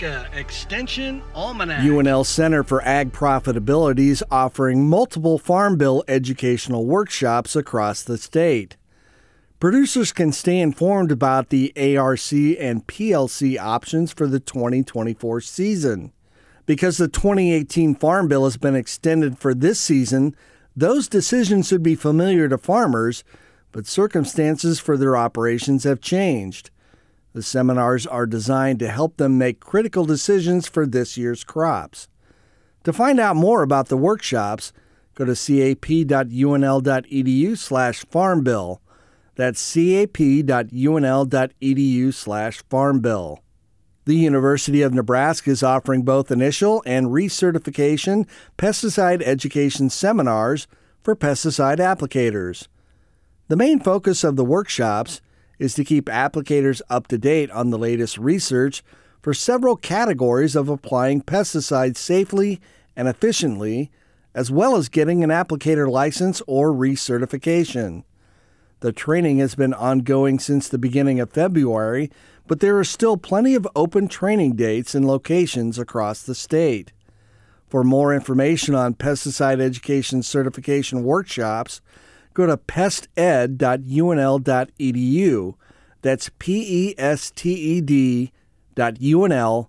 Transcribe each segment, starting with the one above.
Nebraska Extension Almanac. UNL Center for Ag Profitability is offering multiple Farm Bill educational workshops across the state. Producers can stay informed about the ARC and PLC options for the 2024 season. Because the 2018 Farm Bill has been extended for this season, those decisions should be familiar to farmers, but circumstances for their operations have changed. The seminars are designed to help them make critical decisions for this year's crops. To find out more about the workshops, go to cap.unl.edu slash farmbill. That's cap.unl.edu slash farmbill. The University of Nebraska is offering both initial and recertification pesticide education seminars for pesticide applicators. The main focus of the workshops is to keep applicators up to date on the latest research for several categories of applying pesticides safely and efficiently, as well as getting an applicator license or recertification. The training has been ongoing since the beginning of February but there are still plenty of open training dates and locations across the state. For more information on pesticide education certification workshops, go to pested.unl.edu. That's P E S T E D dot unl.edu.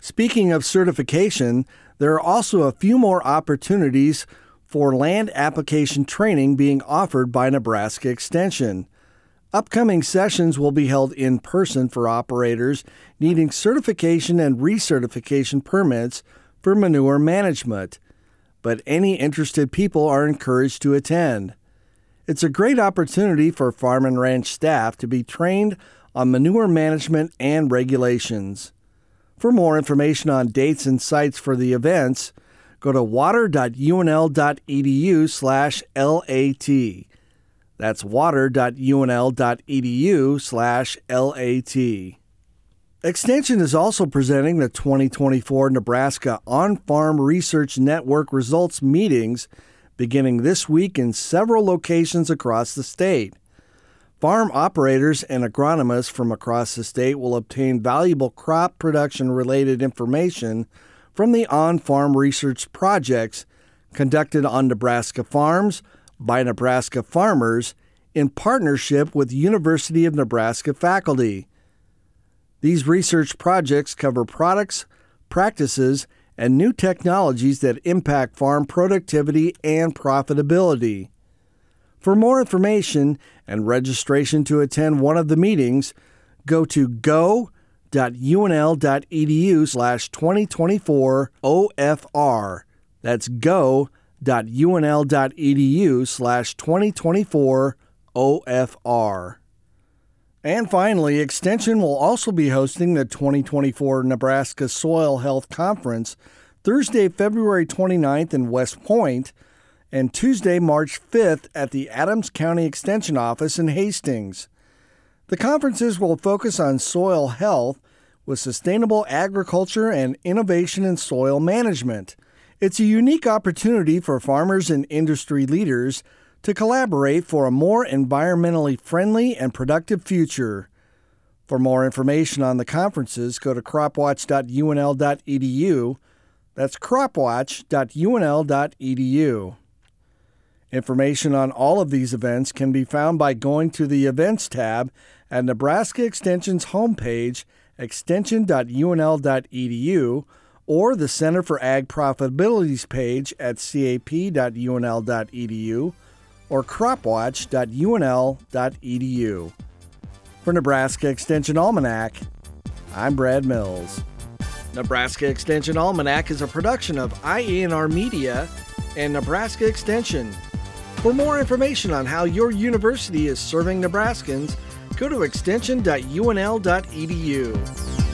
Speaking of certification, there are also a few more opportunities for land application training being offered by Nebraska Extension. Upcoming sessions will be held in person for operators needing certification and recertification permits for manure management, but any interested people are encouraged to attend. It's a great opportunity for farm and ranch staff to be trained on manure management and regulations. For more information on dates and sites for the events, go to water.unl.edu/lat. That's water.unl.edu slash LAT. Extension is also presenting the 2024 Nebraska On Farm Research Network results meetings beginning this week in several locations across the state. Farm operators and agronomists from across the state will obtain valuable crop production related information from the on farm research projects conducted on Nebraska farms by Nebraska farmers in partnership with University of Nebraska faculty. These research projects cover products, practices, and new technologies that impact farm productivity and profitability. For more information and registration to attend one of the meetings, go to go.unl.edu slash 2024 OFR. That's go www.unl.edu slash 2024 OFR. And finally, Extension will also be hosting the 2024 Nebraska Soil Health Conference Thursday, February 29th in West Point and Tuesday, March 5th at the Adams County Extension Office in Hastings. The conferences will focus on soil health with sustainable agriculture and innovation in soil management. It's a unique opportunity for farmers and industry leaders to collaborate for a more environmentally friendly and productive future. For more information on the conferences, go to cropwatch.unl.edu. That's cropwatch.unl.edu. Information on all of these events can be found by going to the Events tab at Nebraska Extension's homepage, extension.unl.edu or the Center for Ag Profitabilities page at cap.unl.edu or cropwatch.unl.edu. For Nebraska Extension Almanac, I'm Brad Mills. Nebraska Extension Almanac is a production of IANR Media and Nebraska Extension. For more information on how your university is serving Nebraskans, go to extension.unl.edu.